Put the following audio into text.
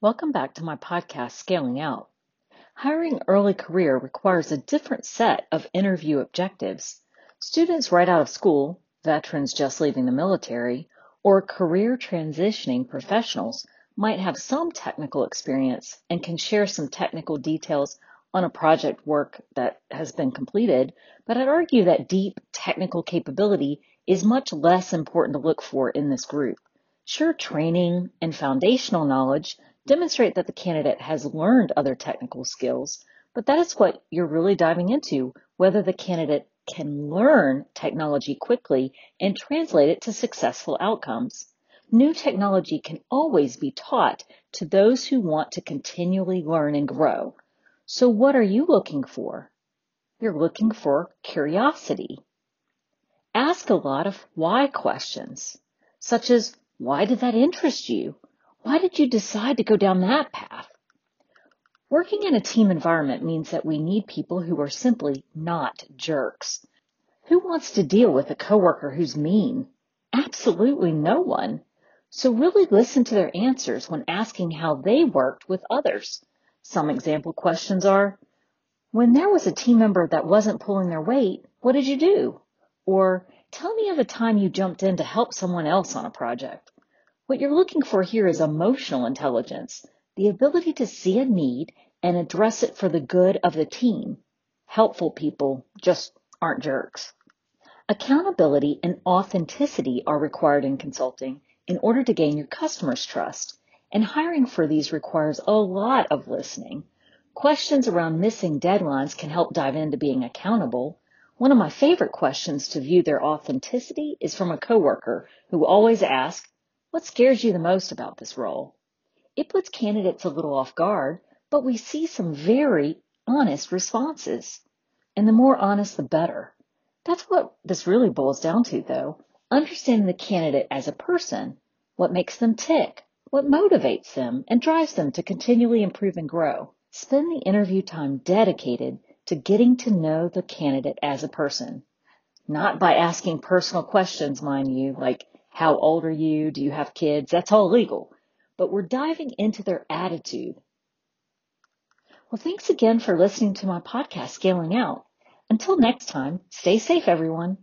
Welcome back to my podcast, Scaling Out. Hiring early career requires a different set of interview objectives. Students right out of school, veterans just leaving the military, or career transitioning professionals might have some technical experience and can share some technical details on a project work that has been completed, but I'd argue that deep technical capability is much less important to look for in this group. Sure, training and foundational knowledge demonstrate that the candidate has learned other technical skills, but that is what you're really diving into, whether the candidate can learn technology quickly and translate it to successful outcomes. New technology can always be taught to those who want to continually learn and grow. So what are you looking for? You're looking for curiosity. Ask a lot of why questions, such as, why did that interest you? Why did you decide to go down that path? Working in a team environment means that we need people who are simply not jerks. Who wants to deal with a coworker who's mean? Absolutely no one. So really listen to their answers when asking how they worked with others. Some example questions are, when there was a team member that wasn't pulling their weight, what did you do? Or tell me of a time you jumped in to help someone else on a project. What you're looking for here is emotional intelligence, the ability to see a need and address it for the good of the team. Helpful people just aren't jerks. Accountability and authenticity are required in consulting in order to gain your customers' trust, and hiring for these requires a lot of listening. Questions around missing deadlines can help dive into being accountable. One of my favorite questions to view their authenticity is from a coworker who always asks, what scares you the most about this role? It puts candidates a little off guard, but we see some very honest responses. And the more honest, the better. That's what this really boils down to, though. Understanding the candidate as a person, what makes them tick, what motivates them, and drives them to continually improve and grow. Spend the interview time dedicated to getting to know the candidate as a person. Not by asking personal questions, mind you, like, how old are you? Do you have kids? That's all legal. But we're diving into their attitude. Well, thanks again for listening to my podcast, Scaling Out. Until next time, stay safe, everyone.